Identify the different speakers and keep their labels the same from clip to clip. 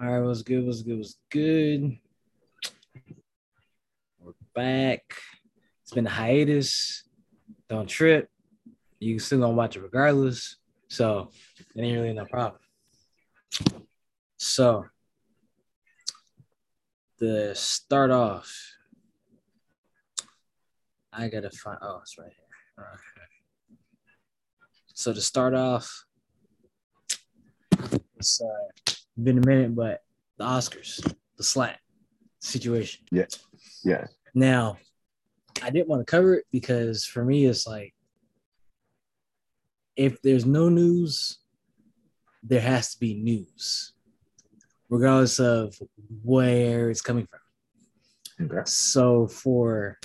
Speaker 1: All right, what's good? What's good? What's good? We're back. It's been a hiatus. Don't trip. You still gonna watch it regardless. So it ain't really no problem. So to start off, I gotta find. Oh, it's right here. Okay. So to start off, it's uh, been a minute, but the Oscars, the slap situation.
Speaker 2: Yeah. Yeah.
Speaker 1: Now, I didn't want to cover it because for me, it's like if there's no news, there has to be news, regardless of where it's coming from.
Speaker 2: Okay.
Speaker 1: So for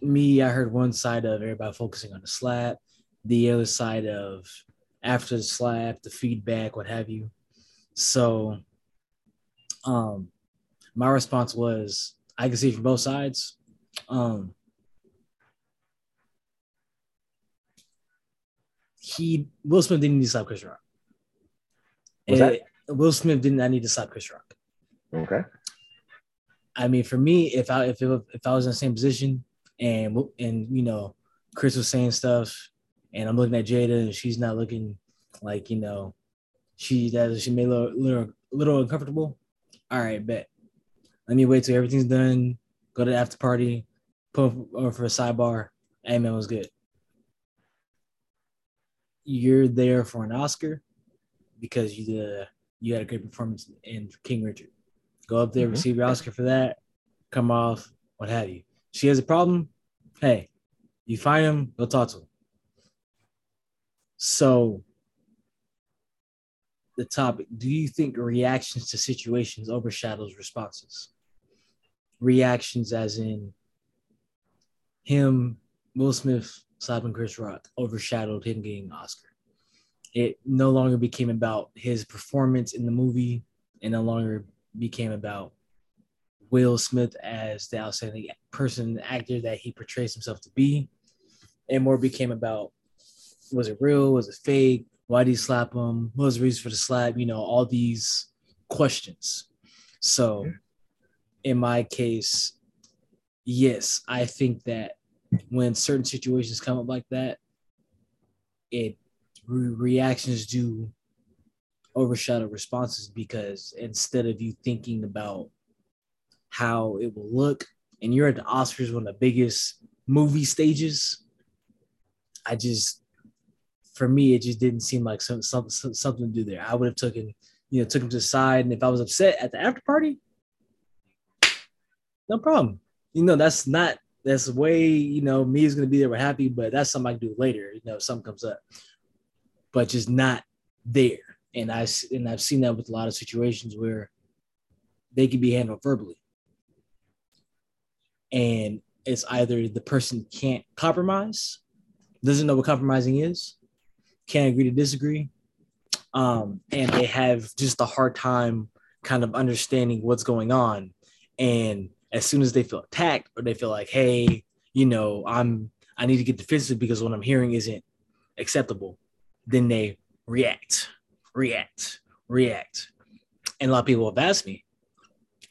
Speaker 1: me, I heard one side of everybody focusing on the slap, the other side of after the slap, the feedback, what have you. So um my response was I can see from both sides. Um he Will Smith didn't need to slap Chris Rock.
Speaker 2: Was
Speaker 1: And Will Smith did not need to slap Chris Rock.
Speaker 2: Okay.
Speaker 1: I mean, for me, if I if it, if I was in the same position and and you know Chris was saying stuff, and I'm looking at Jada and she's not looking like you know she that she made a little, little little uncomfortable. All right, bet. Let me wait till everything's done. Go to the after party. Put over for a sidebar. Hey man, was good. You're there for an Oscar because you did a, you had a great performance in King Richard. Go up there,
Speaker 2: Mhm.
Speaker 1: receive your Oscar for that, come off, what have you. She has a problem. Hey, you find him, go talk to him. So, the topic: Do you think reactions to situations overshadows responses? Reactions, as in him, Will Smith slapping Chris Rock, overshadowed him getting an Oscar. It no longer became about his performance in the movie, and no longer became about Will Smith as the outstanding person, actor that he portrays himself to be, and more became about was it real, was it fake, why did he slap him, what was the reason for the slap, you know, all these questions. So, in my case, yes, I think that when certain situations come up like that, it re- reactions do overshadow responses because instead of you thinking about how it will look, and you're at the Oscars, one of the biggest movie stages, I just, for me, it just didn't seem like some, some, some- something to do there. I would have taken, you know, took him to the side, and if I was upset at the after party, no problem. You know, that's not that's the way, you know, me is gonna be there, we're happy, but that's something I can do later, you know, if something comes up. But just not there. And I and I've seen that with a lot of situations where they can be handled verbally. And it's either the person can't compromise, doesn't know what compromising is, can't agree to disagree, um, and they have just a hard time kind of understanding what's going on. And as soon as they feel attacked or they feel like, hey, you know, I'm I need to get defensive because what I'm hearing isn't acceptable, then they react, react, react. And a lot of people have asked me,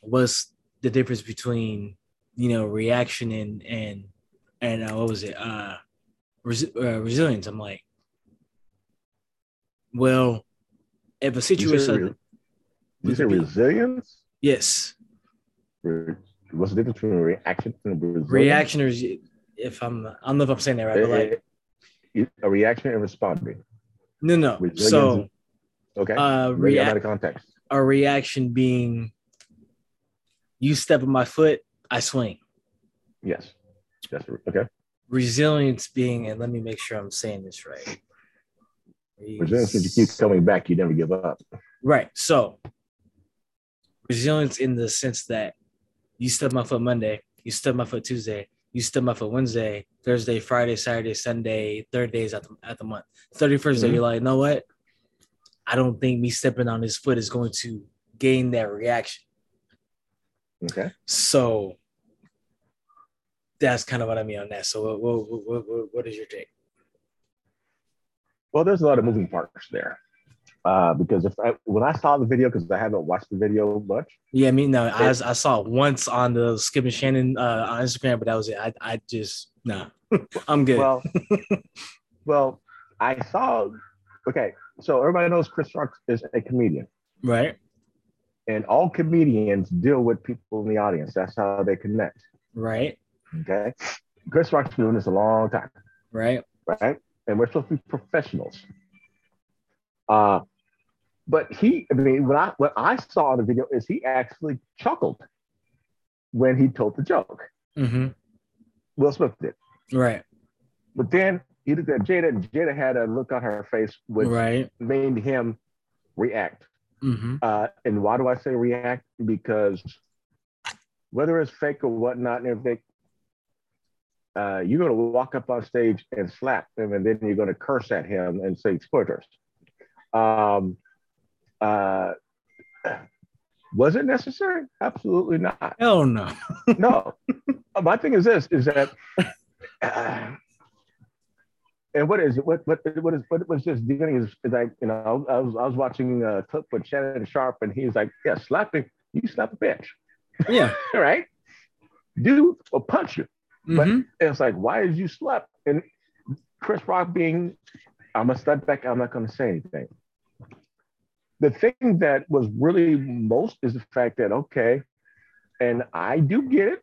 Speaker 1: what's the difference between you know reaction and and and uh, what was it uh, res- uh resilience? I'm like, well, if a
Speaker 2: You say,
Speaker 1: situation,
Speaker 2: re- you say resilience?
Speaker 1: yes,
Speaker 2: Re- What's the difference between reaction and resilience?
Speaker 1: reaction or if I'm I don't know if I'm saying that right, but like
Speaker 2: Eh, a reaction and responding.
Speaker 1: no no.
Speaker 2: resilience
Speaker 1: So
Speaker 2: Okay.
Speaker 1: uh
Speaker 2: it out of context.
Speaker 1: a reaction being you step on my foot, I swing.
Speaker 2: Yes. That's okay.
Speaker 1: Resilience being, and let me make sure I'm saying this right.
Speaker 2: Resilience means you keep coming back. You never give up.
Speaker 1: Right. So resilience in the sense that you step my foot Monday, you step my foot Tuesday, you step my foot Wednesday, Thursday, Friday, Saturday, Sunday, third days at the, at the month. 31st day,
Speaker 2: Mhm.
Speaker 1: you're like, you know what? I don't think me stepping on his foot is going to gain that reaction.
Speaker 2: Okay.
Speaker 1: So that's kind of what I mean on that. So what, what, what, what is your take?
Speaker 2: Well, there's a lot of moving parts there. Uh, because if I, when I saw the video, because I haven't watched the video much.
Speaker 1: Yeah, I mean, no, I, I saw it once on the Skip and Shannon uh, on Instagram, but that was it. I, I just nah, I'm good.
Speaker 2: Well, well, I saw. Okay, so everybody knows Chris Rock is a comedian,
Speaker 1: right?
Speaker 2: And all comedians deal with people in the audience. That's how they connect.
Speaker 1: Right.
Speaker 2: Okay. Chris Rock's been doing this a long time.
Speaker 1: Right.
Speaker 2: Right. And we're supposed to be professionals. Uh, but he, I mean, what I what I saw in the video is he actually chuckled when he told the joke.
Speaker 1: Mm-hmm.
Speaker 2: Will Smith did.
Speaker 1: Right.
Speaker 2: But then he looked at Jada, and Jada had a look on her face which
Speaker 1: right.
Speaker 2: made him react.
Speaker 1: Mm-hmm.
Speaker 2: Uh, and why do I say react? Because whether it's fake or whatnot and everything, uh, you're going to walk up on stage and slap him, and then you're going to curse at him and say spoilers. Um, uh, was it necessary? Absolutely not.
Speaker 1: Hell no.
Speaker 2: no. My thing is this: is that, uh, and what is it? What what what is what was just doing is, is like you know I was I was watching a clip with Shannon Sharpe, and he's like, yeah, slapping you slap a bitch.
Speaker 1: Yeah.
Speaker 2: right. Dude will punch you. But
Speaker 1: Mhm.
Speaker 2: it's like, why did you slap? And Chris Rock being, I'm gonna step back. I'm not gonna say anything. The thing that was really most is the fact that okay, and I do get it.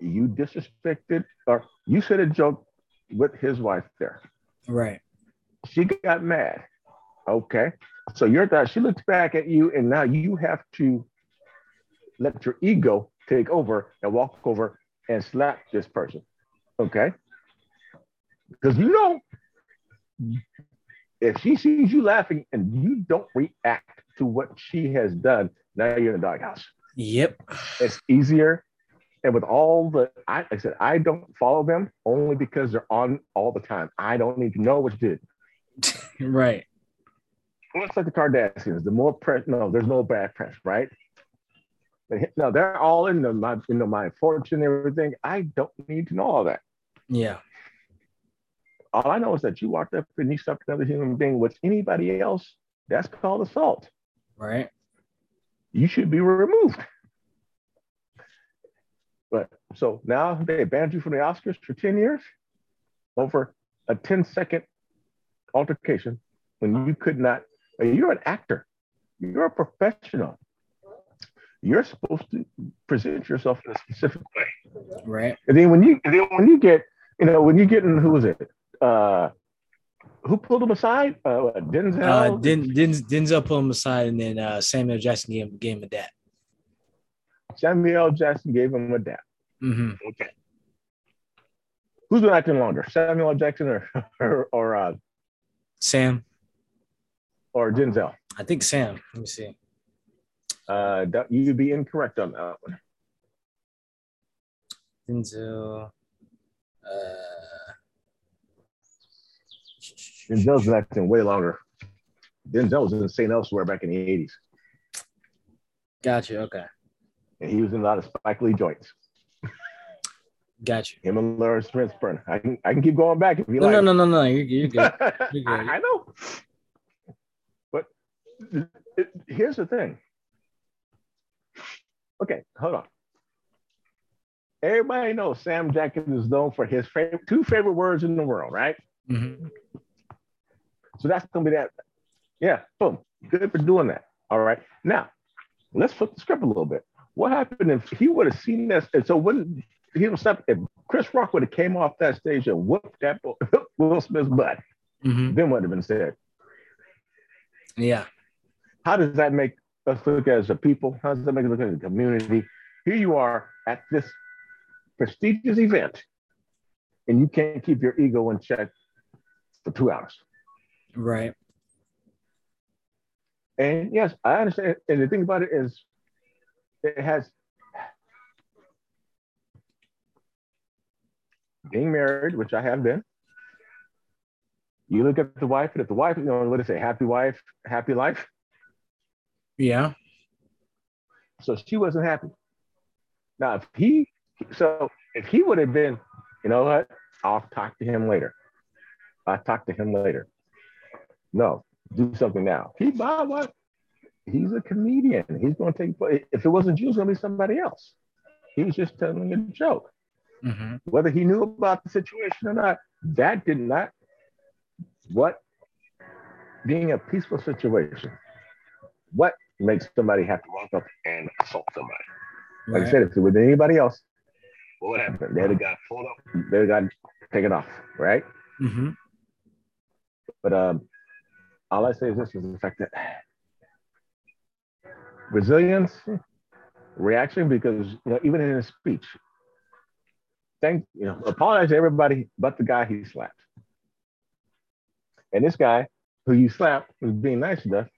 Speaker 2: You disrespected, or you said a joke with his wife there.
Speaker 1: Right.
Speaker 2: She got mad. Okay, so you're that. She looks back at you, and now you have to let your ego take over and walk over and slap this person. Okay? Because you know, if she sees you laughing and you don't react to what she has done, now you're in the doghouse.
Speaker 1: Yep.
Speaker 2: It's easier. And with all the, I, like I said, I don't follow them only because they're on all the time. I don't need to know what you did.
Speaker 1: Right.
Speaker 2: It's like the Kardashians. The more press, no, there's no bad press, right? But no, they're all in the, my, you know, my fortune and everything. I don't need to know all that.
Speaker 1: Yeah.
Speaker 2: All I know is that you walked up and you slapped another human being with anybody else. That's called assault.
Speaker 1: Right.
Speaker 2: You should be removed. But so now they banned you from the Oscars for 10 years over a 10 second altercation when you could not. You're an actor, you're a professional. You're supposed to present yourself in a specific way.
Speaker 1: Right.
Speaker 2: And then when you and then when you get, you know, when you get in who was it? Uh who pulled him aside? Uh Denzel.
Speaker 1: Uh, Den, Den, Denzel pulled him aside, and then uh, Samuel Jackson gave him, gave him a dap.
Speaker 2: Samuel Jackson gave him a dap.
Speaker 1: Mm-hmm.
Speaker 2: Okay. Who's been acting longer, Samuel Jackson or or or, uh,
Speaker 1: Sam.
Speaker 2: or Denzel?
Speaker 1: I think Sam. Let me see.
Speaker 2: Uh, that- you'd be incorrect on that one.
Speaker 1: Denzel. Uh,
Speaker 2: Denzel's been acting way longer. Denzel was in St. Elsewhere back in the 80s,
Speaker 1: Got you. Okay.
Speaker 2: and he was in a lot of Spike Lee joints.
Speaker 1: Got you.
Speaker 2: Him and Laurence Fishburne. I can I can keep going back if you
Speaker 1: No,
Speaker 2: like.
Speaker 1: no, no, no, no. You're, you're good.
Speaker 2: I,
Speaker 1: You're good.
Speaker 2: I know. But it- here's the thing. Okay, hold on. Everybody knows Sam Jackson is known for his favorite, two favorite words in the world, right?
Speaker 1: hmm
Speaker 2: So that's gonna be that. Yeah, boom. Good for doing that. All right. Now, let's flip the script a little bit. What happened if he would have seen this? And so when he was up, if Chris Rock would have came off that stage and whooped that Will Smith's butt,
Speaker 1: hmm
Speaker 2: then what would have been said?
Speaker 1: Yeah.
Speaker 2: How does that make us look as a people? How does that make us look as a community? Here you are at this prestigious event, and you can't keep your ego in check for two hours.
Speaker 1: Right.
Speaker 2: And yes, I understand. And the thing about it is, it has being married, which I have been. You look at the wife, and if the wife, you know, what do they say, happy wife, happy life.
Speaker 1: Yeah.
Speaker 2: So she wasn't happy. Now, if he, so if he would have been, you know what, I'll talk to him later. I'll talk to him later. No, do something now. He Bob what? He's a comedian. He's going to take. If it wasn't you, it's going to be somebody else. He was just telling a joke. Mm-hmm. Whether he knew about the situation or not, that did not. What being a peaceful situation, what makes somebody have to walk up and assault somebody? Like right. I said, if it was anybody else, what would happen? They'd have got pulled up, they'd have got taken off, right? Mm-hmm. But um, all I say is this is the fact that resilience, reaction, because you know, even in his speech, thank you know, apologize to everybody but the guy he slapped. And this guy who you slapped was being nice enough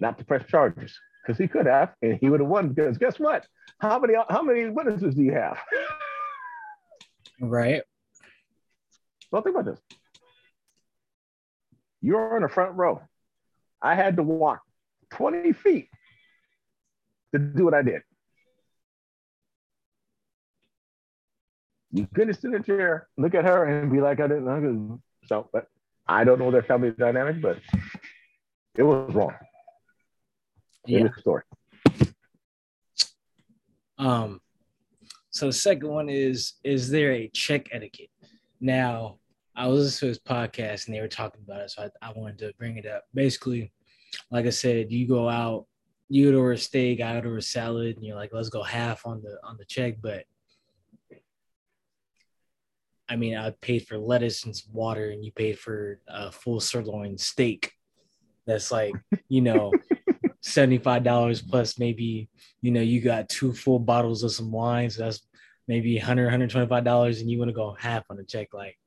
Speaker 2: not to press charges because he could have, and he would have won. Because guess what? How many how many witnesses do you have?
Speaker 1: Right.
Speaker 2: Well, think about this. You're in the front row. I had to walk 20 feet to do what I did. You couldn't sit in a chair, look at her, and be like, I didn't know. So, but I don't know their family dynamic, but it was wrong. Yeah. story.
Speaker 1: Um, so the second one is is there a check etiquette? Now, I was listening to his podcast and they were talking about it, so I, I wanted to bring it up. Basically, like I said, you go out, you order a steak, I order a salad, and you're like, let's go half on the on the check. But I mean, I paid for lettuce and some water, and you paid for a full sirloin steak. That's like, you know, $75 plus maybe, you know, you got two full bottles of some wine. So that's maybe 100 $125 and you want to go half on the check. Like,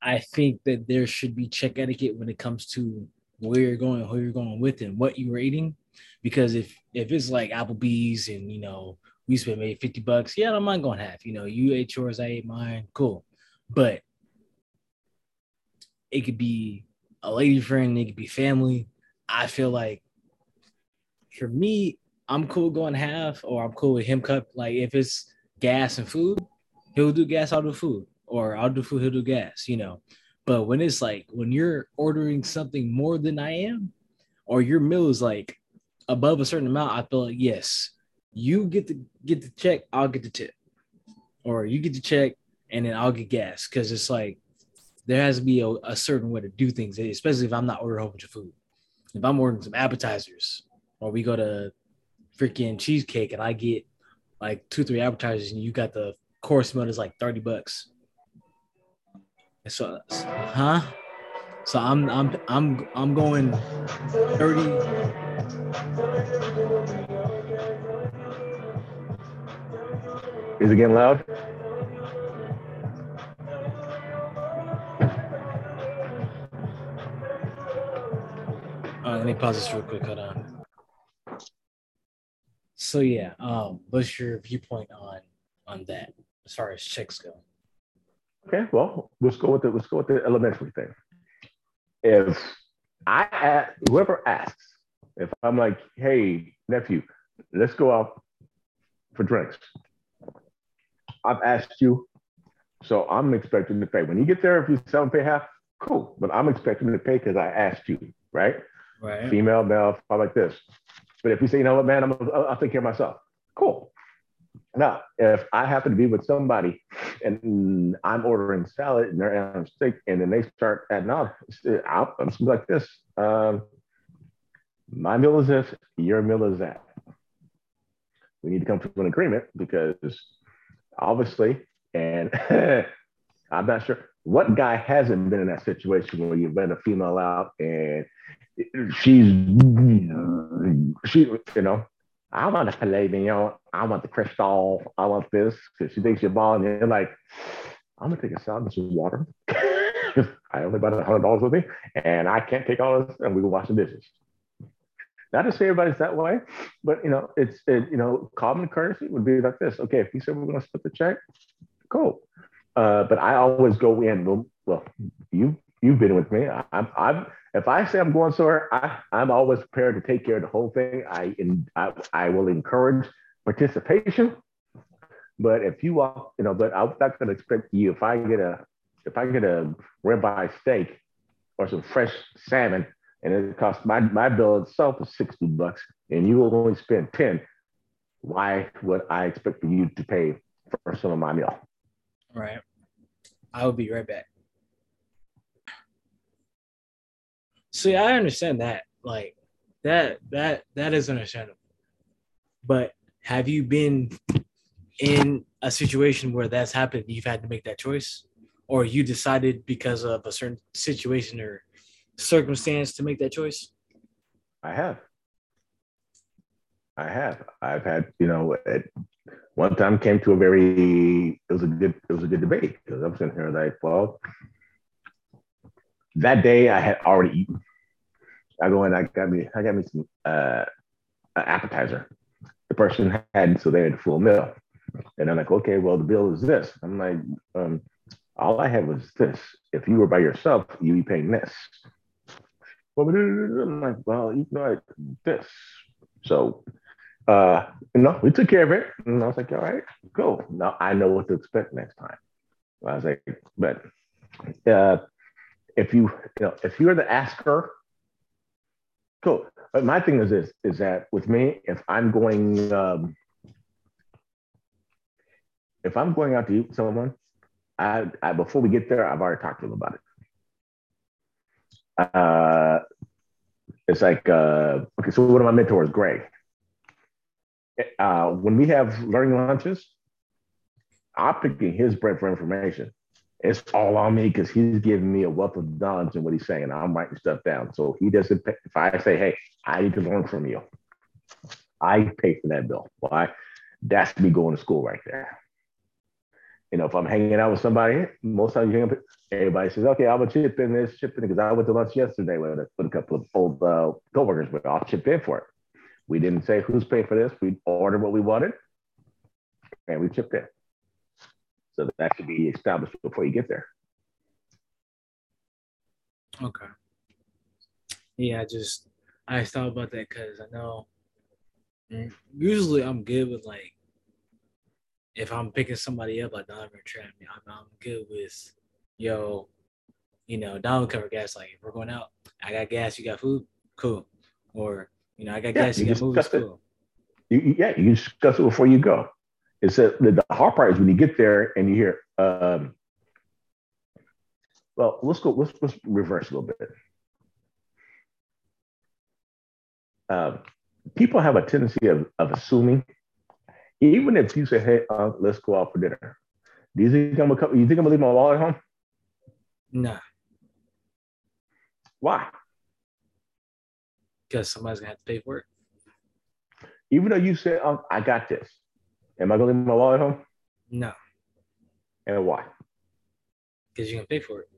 Speaker 1: I think that there should be check etiquette when it comes to where you're going, who you're going with, and what you're eating. Because if if it's like Applebee's and you know we spent maybe 50 bucks, yeah, I don't mind going half. You know, you ate yours, I ate mine, cool. But it could be a lady friend, it could be family. I feel like for me, I'm cool going half, or I'm cool with him cut. Like if it's gas and food, he'll do gas, I'll do food, or I'll do food, he'll do gas, you know. But when it's like when you're ordering something more than I am, or your meal is like above a certain amount, I feel like yes, you get to get the check, I'll get the tip, or you get the check and then I'll get gas because it's like there has to be a, a, certain way to do things, especially if I'm not ordering a whole bunch of food. If I'm ordering some appetizers, or we go to freaking cheesecake and I get like two, three appetizers and you got the course meal is like 30 bucks. And so, huh? So I'm I'm I'm I'm going 30.
Speaker 2: Is it getting loud?
Speaker 1: Let me pause this real quick. Hold on. So yeah, um, what's your viewpoint on on that as far as checks go?
Speaker 2: Okay, well, let's go with the let's go with the elementary thing. If I ask, whoever asks, if I'm like, hey nephew, let's go out for drinks. I've asked you, so I'm expecting to pay. When you get there, if you sell and pay half, cool. But I'm expecting to pay because I asked you, right? Right. Female, male, I like this. But if you say, you know what, man, I'm, I'll, take care of myself. Cool. Now, if I happen to be with somebody and I'm ordering salad and they're having steak, and then they start adding up, I'm something like this. Um, my meal is this, your meal is that. We need to come to an agreement because obviously, and I'm not sure what guy hasn't been in that situation where you've been a female out and she's she you know I want a filet mignon. I want the crystal. I want this because she thinks you're balling. You're like, I'm gonna take a salad and some water. I only bought a hundred dollars with me, and I can't take all this. And we can wash the dishes. Not to say everybody's that way, but you know, it's it, you know, common courtesy would be like this. Okay, if you said we're gonna split the check, cool. Uh, but I always go in. Well, well, you you've been with me. I, I'm I'm if I say I'm going somewhere, I, I'm always prepared to take care of the whole thing. I, in, I, I will encourage participation. But if you walk, you know, but I'm not going to expect you. If I get a, if I get a ribeye steak or some fresh salmon, and it costs my my bill itself is sixty bucks, and you will only spend ten. Why would I expect for you to pay for some of my meal?
Speaker 1: Right. I will be right back. See, I understand that. Like that that that is understandable. But have you been in a situation where that's happened, you've had to make that choice? Or you decided because of a certain situation or circumstance to make that choice?
Speaker 2: I have. I have. I've had, you know, at one time came to a very it was a good it was a good debate because I'm sitting here like, well, that day I had already eaten. I go in, I got me, I got me some uh appetizer. The person had so they had a full meal. And I'm like, okay, well, the bill is this. I'm like, um, all I had was this. If you were by yourself, you'd be paying this. I'm like, well, you know, this. So, uh, you know, we took care of it. And I was like, all right, cool. Now I know what to expect next time. I was like, but uh, if you, you know, if you're the asker, cool. But my thing is this, is that with me, if I'm going, um, if I'm going out to eat with someone, I, I before we get there, I've already talked to them about it. Uh, it's like uh, okay, so one of my mentors, Greg. Uh, when we have learning lunches, I'm picking his brain for information. It's all on me because he's giving me a wealth of knowledge and what he's saying. I'm writing stuff down. So he doesn't. Pay, if I say, "Hey, I need to learn from you," I pay for that bill. Why? That's me going to school right there you know, if I'm hanging out with somebody, most times you hang up, everybody says, okay, I'm gonna chip in this, chip in because I went to lunch yesterday with a, with a couple of old uh, coworkers, but I'll chip in for it. We didn't say who's paying for this. We ordered what we wanted, and we chipped in. So that should be established before you get there.
Speaker 1: Okay. Yeah, I just I thought about that because I know mm, usually I'm good with like if I'm picking somebody up, like Donovan Trap, I'm, I'm good with, yo, you know, Donovan cover gas. Like if we're going out, I got gas, you got food, cool. Or you know, I got yeah, gas, you, you got movies, cool.
Speaker 2: You, yeah, you can discuss it before you go. It's a, the, the hard part is when you get there and you hear, um, well, let's go, let's, let's reverse a little bit. Um, people have a tendency of, of assuming even if you say, "Hey, uh, let's go out for dinner," do you think I'm gonna You think I'm gonna leave my wallet at home?
Speaker 1: No.
Speaker 2: Why?
Speaker 1: Because somebody's gonna have to pay for it.
Speaker 2: Even though you say, oh, "I got this," am I gonna leave my wallet at home?
Speaker 1: No.
Speaker 2: And why?
Speaker 1: Because you're gonna pay for it.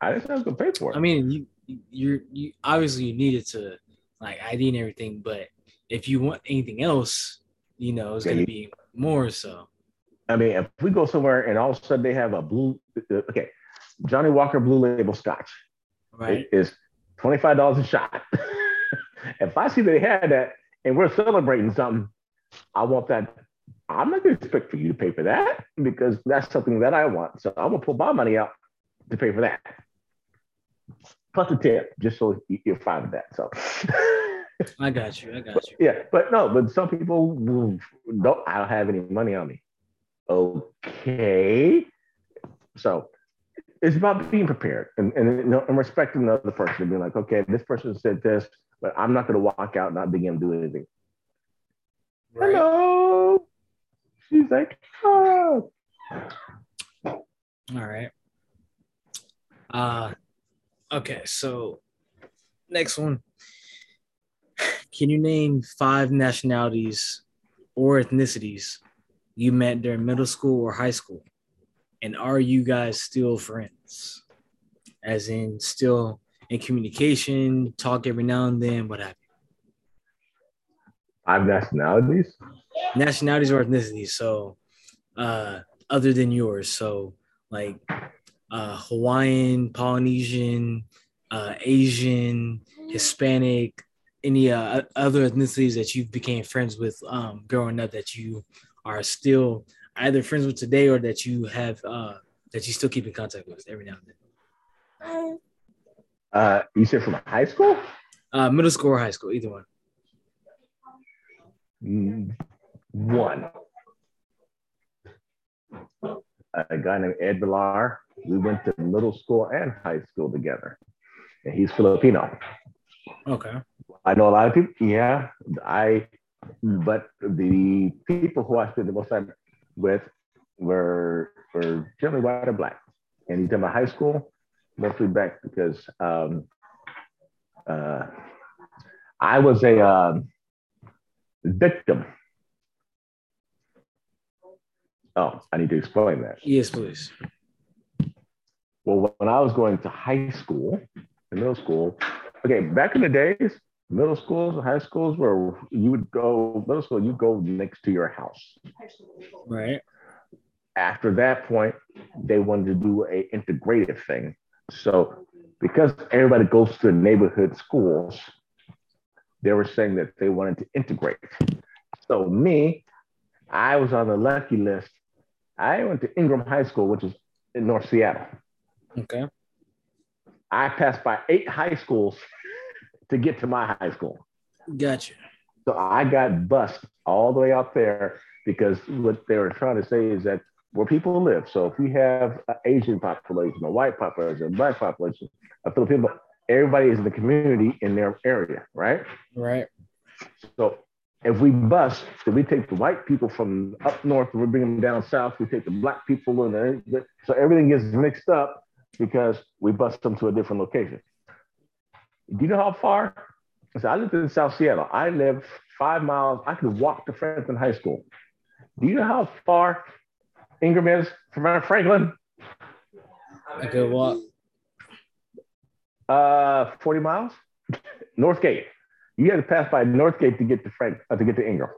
Speaker 2: I didn't say I was gonna pay for it.
Speaker 1: I mean, you you're you obviously you needed to like ID and everything, but if you want anything else, you know, it's going to be more so.
Speaker 2: I mean, if we go somewhere and all of a sudden they have a blue, uh, okay, Johnnie Walker Blue Label Scotch, right, is twenty five dollars a shot. if I see they had that and we're celebrating something, I want that. I'm not going to expect for you to pay for that because that's something that I want. So I'm gonna pull my money out to pay for that, plus a tip, just so you're fine with that. So.
Speaker 1: I got you. I got you.
Speaker 2: Yeah, but no, but some people don't. I don't have any money on me. Okay, so it's about being prepared and, and, and respecting the other person and being like, okay, this person said this, but I'm not going to walk out not being able to do anything. Right. Hello. She's like, oh.
Speaker 1: All right. Uh, okay, so next one. Can you name five nationalities or ethnicities you met during middle school or high school? And are you guys still friends? As in, still in communication, talk every now and then, what have?
Speaker 2: Five nationalities?
Speaker 1: Nationalities or ethnicities. So, uh, other than yours. So, like uh, Hawaiian, Polynesian, uh, Asian, Hispanic, any uh, other ethnicities that you became friends with um, growing up that you are still either friends with today or that you have uh, that you still keep in contact with every now and then?
Speaker 2: Uh, you said from high school?
Speaker 1: Uh, middle school or high school, either one.
Speaker 2: One. A guy named Ed Villar. We went to middle school and high school together. And he's Filipino.
Speaker 1: Okay.
Speaker 2: I know a lot of people. Yeah, I. But the people who I spent the most time with were were generally white or black. And he's in my high school, mostly black because um, uh, I was a um, victim. Oh, I need to explain that.
Speaker 1: Yes, please.
Speaker 2: Well, when I was going to high school, middle school, okay, back in the days, middle schools and high schools where you would go, middle school, you go next to your house.
Speaker 1: Right.
Speaker 2: After that point, they wanted to do a integrated thing. So because everybody goes to neighborhood schools, they were saying that they wanted to integrate. So me, I was on the lucky list. I went to Ingraham High School, which is in North Seattle.
Speaker 1: Okay.
Speaker 2: I passed by eight high schools to get to my high school.
Speaker 1: Gotcha.
Speaker 2: So I got bused all the way out there because what they were trying to say is that where people live. So if we have an Asian population, a white population, a black population, a Filipino, everybody is in the community in their area, right?
Speaker 1: Right.
Speaker 2: So if we bus, so we take the white people from up north and we bring them down south. We take the black people and so everything gets mixed up because we bus them to a different location. Do you know how far? So I lived in South Seattle. I live five miles. I could walk to Franklin High School. Do you know how far Ingraham is from Franklin?
Speaker 1: I could walk.
Speaker 2: Uh, 40 miles. Northgate. You had to pass by Northgate to get to Frank uh, to get to Ingraham.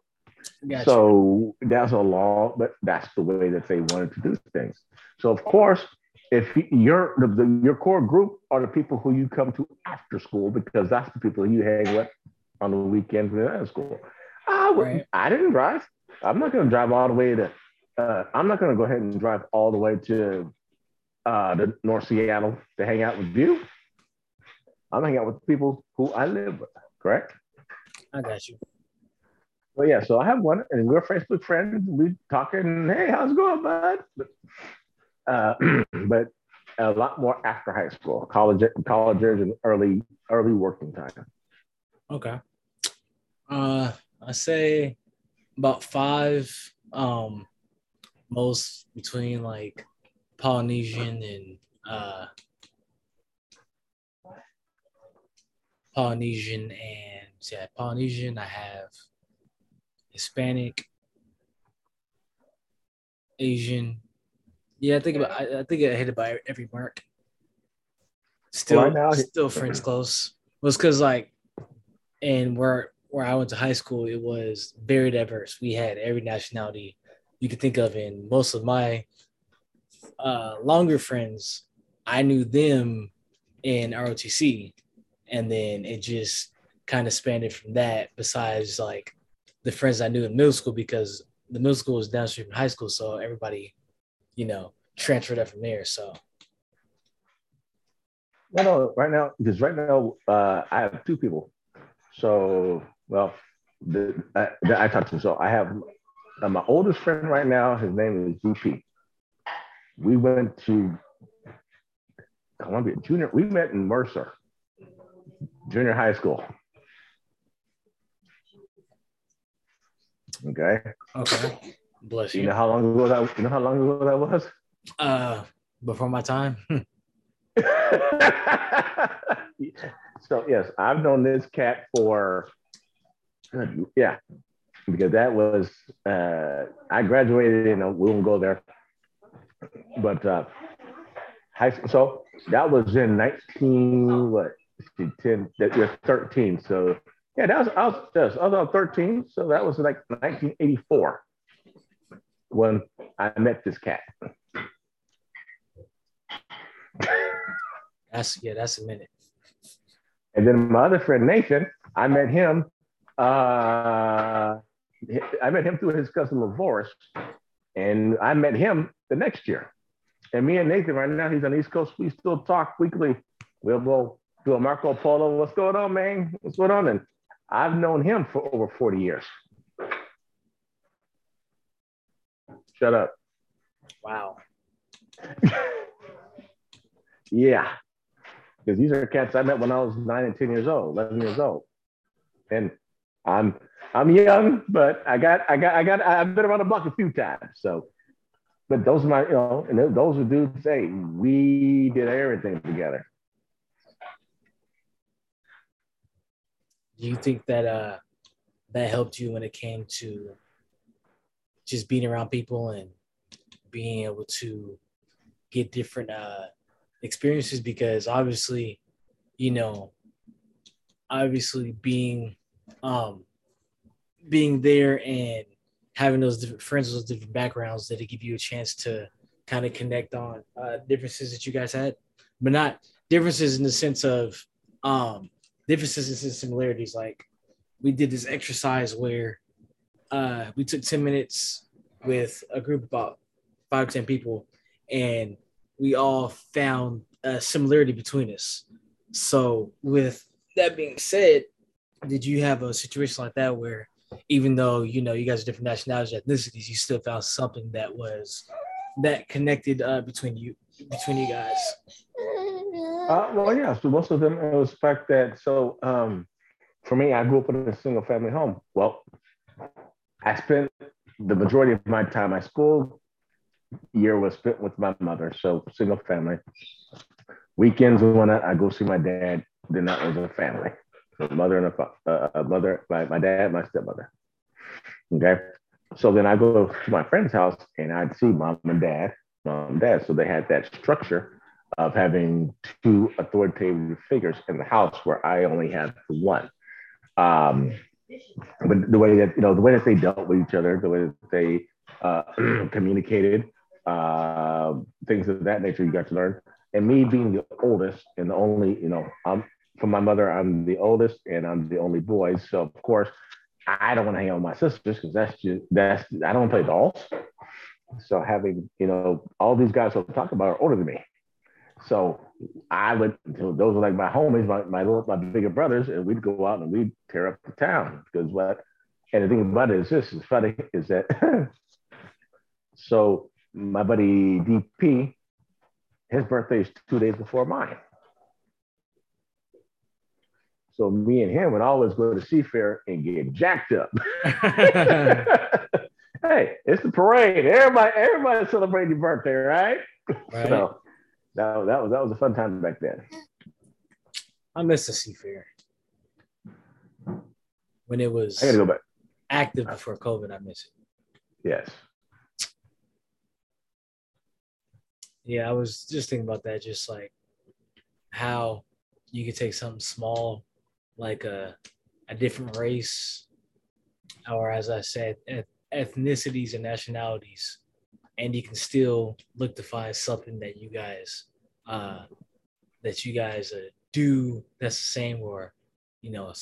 Speaker 1: Gotcha.
Speaker 2: So that's a law, but that's the way that they wanted to do things. So of course, if your the, the, your core group are the people who you come to after school because that's the people you hang with on the weekends when at school. I would,
Speaker 1: Right.
Speaker 2: I didn't drive. I'm not going to drive all the way to. Uh, I'm not going to go ahead and drive all the way to uh, the North Seattle to hang out with you. I'm hanging out with people who I live with. Correct.
Speaker 1: I got you.
Speaker 2: Well, yeah, so I have one, and we're Facebook friends. We talking, hey, how's it going, bud? But, uh, but a lot more after high school, college, college years, and early, early working time.
Speaker 1: Okay. Uh, I say about five. Um, most between like Polynesian and uh Polynesian and yeah, Polynesian. I have Hispanic, Asian. Yeah, I think about. I, I think I hit it by every mark. Still,
Speaker 2: Right now-
Speaker 1: still friends close. Was because like, and where where I went to high school, it was very diverse. We had every nationality you could think of, and most of my uh, longer friends, I knew them in ROTC, and then it just kind of spanned from that. Besides, like the friends I knew in middle school, because the middle school was downstream from high school, so everybody, you know, transferred up from there. So
Speaker 2: No, no, right now, because right now uh, I have two people. So, well, I, I talked to. So I have uh, my oldest friend right now. His name is GP. We went to Columbia Junior. We met in Mercer, junior high school. Okay.
Speaker 1: okay, bless
Speaker 2: You
Speaker 1: you.
Speaker 2: know how long ago that? You know how long ago that was?
Speaker 1: Uh, before my time.
Speaker 2: so yes, I've known this cat for yeah, because that was uh, I graduated and we won't go there, but uh, high school. So that was in nineteen what? See, Ten that was thirteen. So yeah, that was I was I was on thirteen. So that was like nineteen eighty four when I met this cat.
Speaker 1: That's yeah, that's a minute.
Speaker 2: And then my other friend Nathan, I met him. Uh, I met him through his cousin LaVorse, and I met him the next year. And me and Nathan right now, he's on the East Coast. We still talk weekly. We'll go doing Marco Polo. What's going on, man? What's going on? And I've known him for over 40 years. Shut up.
Speaker 1: Wow.
Speaker 2: yeah. Because these are cats I met when I was nine and 10 years old, 11 years old. And I'm I'm young, but I got I got I got I've been around the block a few times. So, but those are my, you know, and those are dudes say we did everything together.
Speaker 1: Do you think that uh that helped you when it came to just being around people and being able to get different uh experiences? Because obviously, you know, obviously being um being there and having those different friends with different backgrounds that it give you a chance to kind of connect on uh, differences that you guys had, but not differences in the sense of um, differences and similarities. Like we did this exercise where uh, we took 10 minutes with a group of about five, or 10 people, and we all found a similarity between us. So, with that being said, did you have a situation like that where even though you know you guys are different nationalities, ethnicities, you still found something that was that connected uh, between you between you guys?
Speaker 2: Uh, well, yeah. So most of them it was the fact that so um, for me, I grew up in a single family home. Well, I spent the majority of my time, my school year was spent with my mother, so single family. Weekends when I, I go see my dad, then that was a family mother and a, uh, a mother, my, my dad, my stepmother. Okay. So then I go to my friend's house and I'd see mom and dad, mom and dad. So they had that structure of having two authoritative figures in the house where I only had one. Um, but the way that, you know, the way that they dealt with each other, the way that they uh, communicated, uh, things of that nature, you got to learn. And me being the oldest and the only, you know, I'm for my mother, I'm the oldest and I'm the only boy. So of course, I don't want to hang out with my sisters because that's just that's I don't play dolls. So having you know all these guys who talk about are older than me. So I would those were like my homies, my my little my bigger brothers, and we'd go out and we'd tear up the town because what. And the thing about it is this is funny is that so my buddy DP, his birthday is two days before mine. So me and him would always go to Seafair and get jacked up. hey, it's the parade. Everybody, everybody celebrating your birthday, right? right. So that, that was that was a fun time back then.
Speaker 1: I miss the Seafair when it was
Speaker 2: I gotta go back.
Speaker 1: active before COVID. I miss it.
Speaker 2: Yes.
Speaker 1: Yeah, I was just thinking about that, just like how you could take something small like a a different race, or as I said, ethnicities and nationalities, and you can still look to find something that you guys uh, that you guys uh, do that's the same, or you know,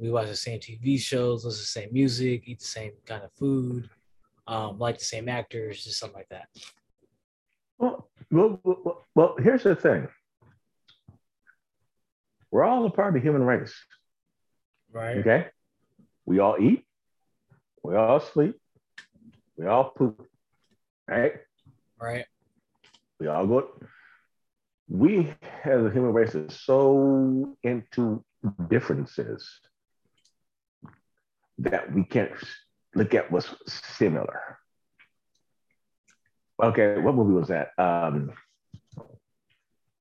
Speaker 1: we watch the same TV shows, listen to the same music, eat the same kind of food, um, like the same actors, just something like that.
Speaker 2: Well, well, well, well here's the thing. We're all a part of the human race.
Speaker 1: Right.
Speaker 2: Okay. We all eat. We all sleep. We all poop. Right.
Speaker 1: Right.
Speaker 2: We all go. We as a human race is so into differences that we can't look at what's similar. Okay, what movie was that? Um,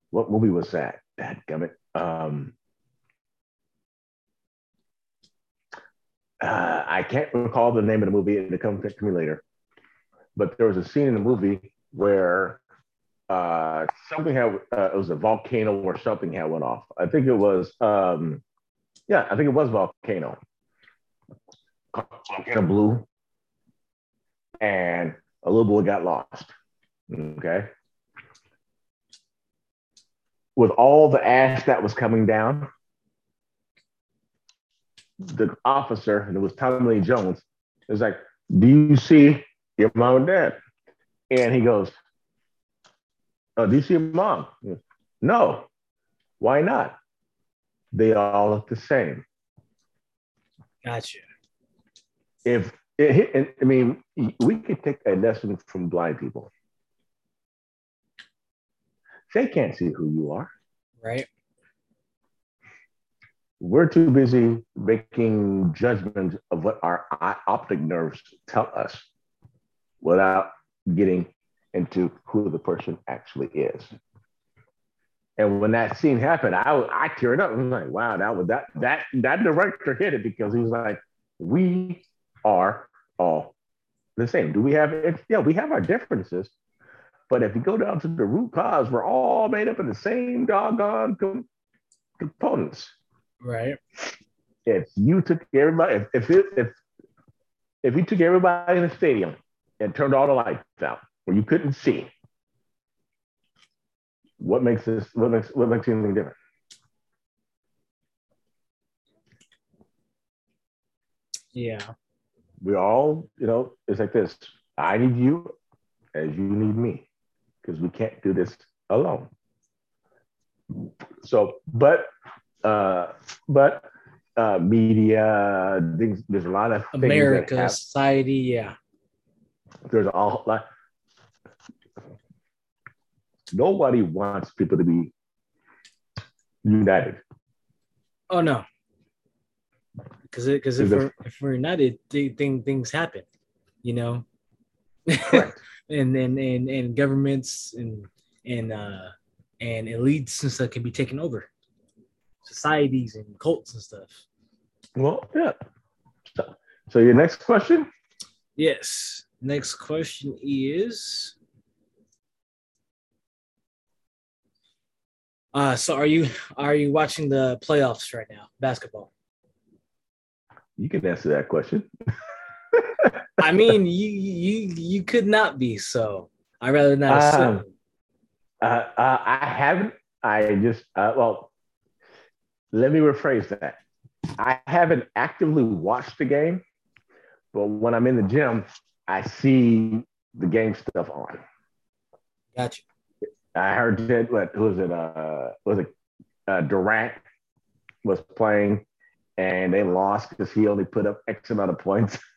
Speaker 2: what movie was that? That gummit. Um, uh, I can't recall the name of the movie. It'll come to me later. But there was a scene in the movie where uh, something had uh, it was a volcano or something had went off. I think it was um, yeah, I think it was volcano. Volcano blew, and a little boy got lost. Okay. With all the ash that was coming down, the officer, and it was Tommy Lee Jones, is like, Do you see your mom and dad? And he goes, Oh, do you see your mom? No. Why not? they all look the same.
Speaker 1: Gotcha.
Speaker 2: If it, I mean, we could take a lesson from blind people. They can't see who you are.
Speaker 1: Right.
Speaker 2: We're too busy making judgments of what our optic nerves tell us without getting into who the person actually is. And when that scene happened, I I teared up. I was like, wow, that was that that that director hit it because he was like, we are all the same. Do we have yeah, we have our differences. But if you go down to the root cause, we're all made up of the same doggone com- components.
Speaker 1: Right.
Speaker 2: If you took everybody, if if, it, if if you took everybody in the stadium and turned all the lights out where you couldn't see, what makes this what makes what makes anything different?
Speaker 1: Yeah.
Speaker 2: We all, you know, it's like this. I need you as you need me because we can't do this alone. So, but uh but uh media things there's a lot of
Speaker 1: America, society, yeah.
Speaker 2: There's a lot nobody wants people to be united.
Speaker 1: Oh no, because because if we're if we're united, thing things happen, you know. and and and and governments and and uh and elites and stuff can be taken over, societies and cults and stuff.
Speaker 2: Well, yeah. So, so your next question?
Speaker 1: Yes. Next question is Uh, so are you are you watching the playoffs right now, basketball?
Speaker 2: You can answer that question.
Speaker 1: I mean, you you you could not be. So I rather not assume. Um,
Speaker 2: uh, uh, I haven't. I just uh, well, let me rephrase that. I haven't actively watched the game, but when I'm in the gym, I see the game stuff on.
Speaker 1: Gotcha.
Speaker 2: I heard that what was it? Uh, was it uh, Durant was playing, and they lost because he only put up X amount of points.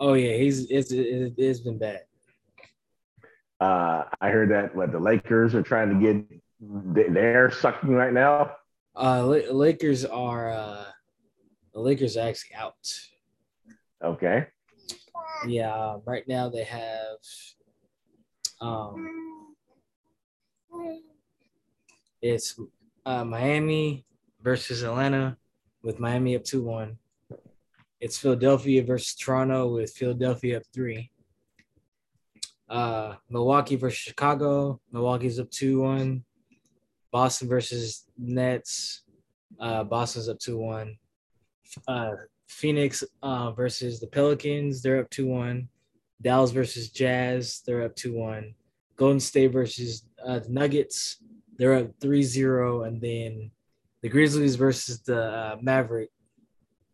Speaker 1: Oh yeah, he's it's it's been bad.
Speaker 2: Uh, I heard that what the Lakers are trying to get they're sucking right now.
Speaker 1: Uh, Lakers are uh, the Lakers are actually out.
Speaker 2: Okay.
Speaker 1: Yeah, right now they have um it's uh, Miami versus Atlanta with Miami up 2 1. It's Philadelphia versus Toronto with Philadelphia up 3. Uh, Milwaukee versus Chicago. Milwaukee's up 2 1. Boston versus Nets. Uh, Boston's up 2 1. Uh, Phoenix uh, versus the Pelicans. They're up 2 1. Dallas versus Jazz. They're up 2 1. Golden State versus uh, the Nuggets. They're up 3-0. And then the Grizzlies versus the uh, Maverick.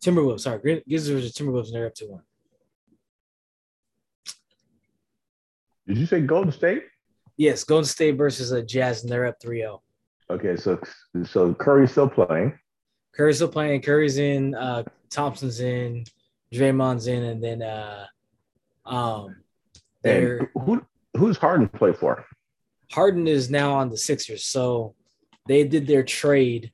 Speaker 1: Timberwolves, sorry. Grizzlies versus Timberwolves, and they're up 2 1.
Speaker 2: Did you say Golden State?
Speaker 1: Yes, Golden State versus a Jazz, and they're up 3 0.
Speaker 2: Okay, so so Curry's still playing.
Speaker 1: Curry's still playing. Curry's in. Uh, Thompson's in. Draymond's in, and then uh, um,
Speaker 2: and who who's Harden play for?
Speaker 1: Harden is now on the Sixers, so they did their trade.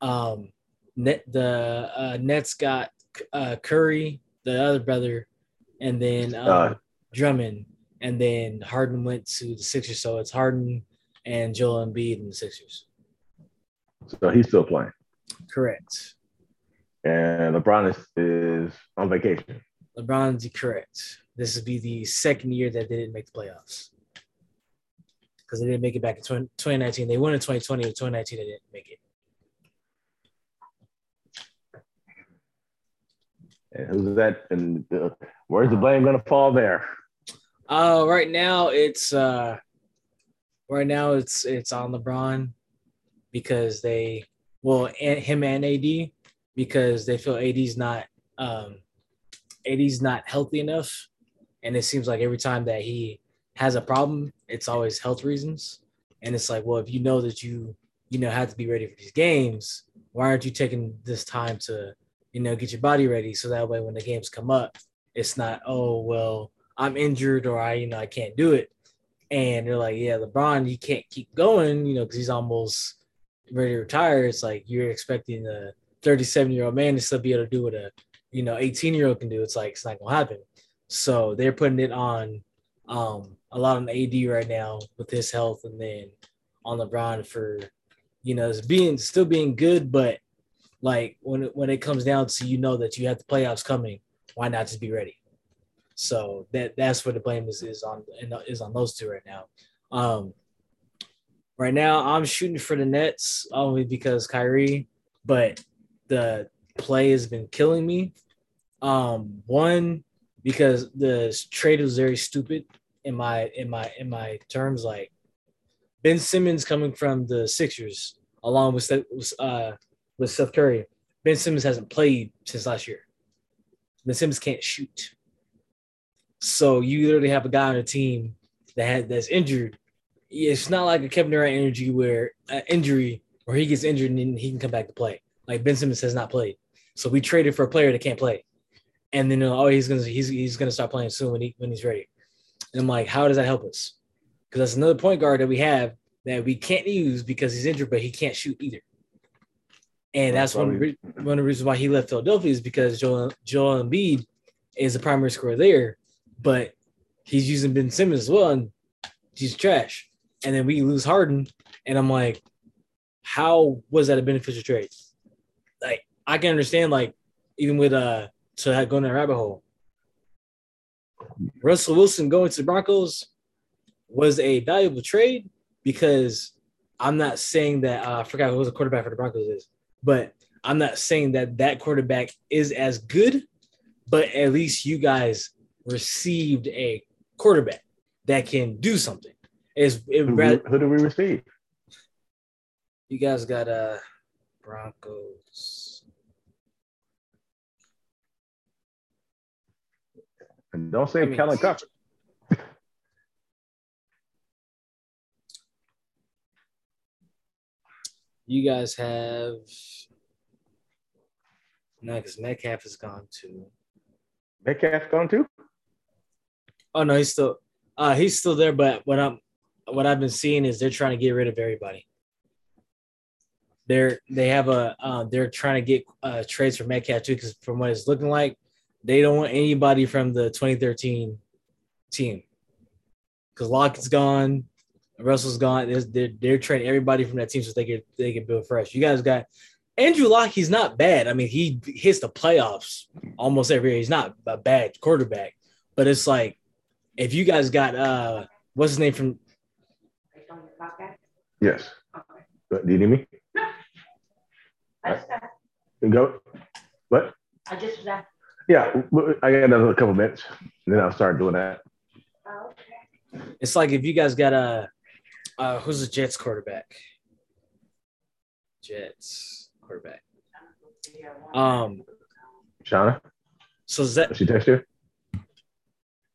Speaker 1: Um, net the uh, Nets got uh, Curry, the other brother, and then um, uh, Drummond, and then Harden went to the Sixers. So it's Harden and Joel Embiid in the Sixers.
Speaker 2: So he's still playing.
Speaker 1: Correct.
Speaker 2: And LeBron is, is on vacation.
Speaker 1: LeBron's correct. This would be the second year that they didn't make the playoffs because they didn't make it back in 20, 2019. They won in 2020, in 2019 they didn't make it.
Speaker 2: And who's that? And uh, where's the blame going to fall there?
Speaker 1: Uh, right now it's uh, right now it's it's on LeBron because they well and him and AD because they feel AD's not um AD's not healthy enough and it seems like every time that he has a problem, it's always health reasons. And it's like, well, if you know that you, you know, have to be ready for these games, why aren't you taking this time to, you know, get your body ready so that way when the games come up, it's not, oh well, I'm injured or I, you know, I can't do it. And they're like, yeah, LeBron, you can't keep going, you know, because he's almost ready to retire. It's like you're expecting a 37 year old man to still be able to do what a, you know, 18 year old can do. It's like it's not gonna happen. So they're putting it on um, a lot on AD right now with his health, and then on LeBron for you know being still being good, but like when it, when it comes down to you know that you have the playoffs coming, why not just be ready? So that that's where the blame is is on is on those two right now. Um, right now, I'm shooting for the Nets only because Kyrie, but the play has been killing me. Um, one because the trade was very stupid in my in my in my terms. Like Ben Simmons coming from the Sixers along with uh with Seth Curry. Ben Simmons hasn't played since last year. Ben Simmons can't shoot. So you literally have a guy on a team that had that's injured. It's not like a Kevin Durant energy where uh, injury where he gets injured and he can come back to play. Like Ben Simmons has not played. So we traded for a player that can't play and then oh he's gonna he's he's gonna start playing soon when he when he's ready. And I'm like, how does that help us? Because that's another point guard that we have that we can't use because he's injured, but he can't shoot either. And that's one of, one of the reasons why he left Philadelphia is because Joel Joel Embiid is the primary scorer there, but he's using Ben Simmons as well, and he's trash. And then we lose Harden, and I'm like, how was that a beneficial trade? I can understand, like even with uh to go in that rabbit hole. Russell Wilson going to the Broncos was a valuable trade because I'm not saying that uh, I forgot who was a quarterback for the Broncos is, but I'm not saying that that quarterback is as good, but at least you guys received a quarterback that can do something. Is
Speaker 2: it who, rather, who do we receive?
Speaker 1: You guys got uh Broncos.
Speaker 2: And don't say I mean, Kellen Cup.
Speaker 1: You guys have no, because Metcalf is gone too.
Speaker 2: Metcalf gone too?
Speaker 1: Oh no, he's still uh he's still there, but what I'm what I've been seeing is they're trying to get rid of everybody. They're they have a uh, they're trying to get uh, trades for Metcalf too, because from what it's looking like, they don't want anybody from the 2013 team because Lockett's gone, Russell's gone. They're, they're, they're trading everybody from that team so they can they can build fresh. You guys got Andrew Lock. He's not bad. I mean, he hits the playoffs almost every year. He's not a bad quarterback, but it's like if you guys got uh, what's his name from?
Speaker 2: Yes. Do you need me? No. I just got. Go. What? I just was yeah, I got another couple minutes, and then I'll start doing that.
Speaker 1: It's like if you guys got a uh, who's the Jets quarterback? Jets quarterback. Um,
Speaker 2: Shauna.
Speaker 1: So is that
Speaker 2: she text you?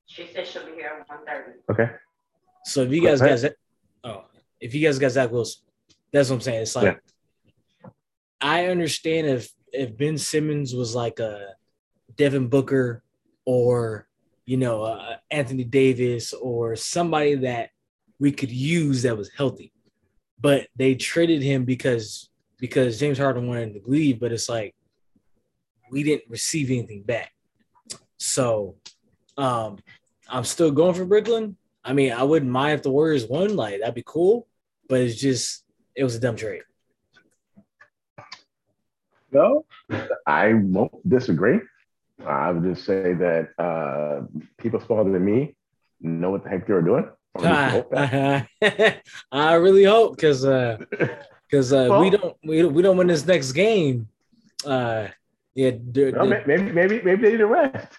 Speaker 3: She said she'll be here at one thirty.
Speaker 2: Okay.
Speaker 1: So if you guys got oh, if you guys got Zach Wilson, that's what I'm saying. It's like yeah. I understand if if Ben Simmons was like a Devin Booker or you know uh, Anthony Davis or somebody that we could use that was healthy. But they traded him because because James Harden wanted to leave, but it's like we didn't receive anything back. So um I'm still going for Brooklyn. I mean, I wouldn't mind if the Warriors won, like that'd be cool, but it's just it was a dumb trade.
Speaker 2: No, I won't disagree. I would just say that uh, people smarter than me know what the heck they're doing.
Speaker 1: I, I really hope because because uh, uh, well, we don't we, we don't win this next game. Uh, yeah,
Speaker 2: well, d- maybe maybe maybe they need a rest.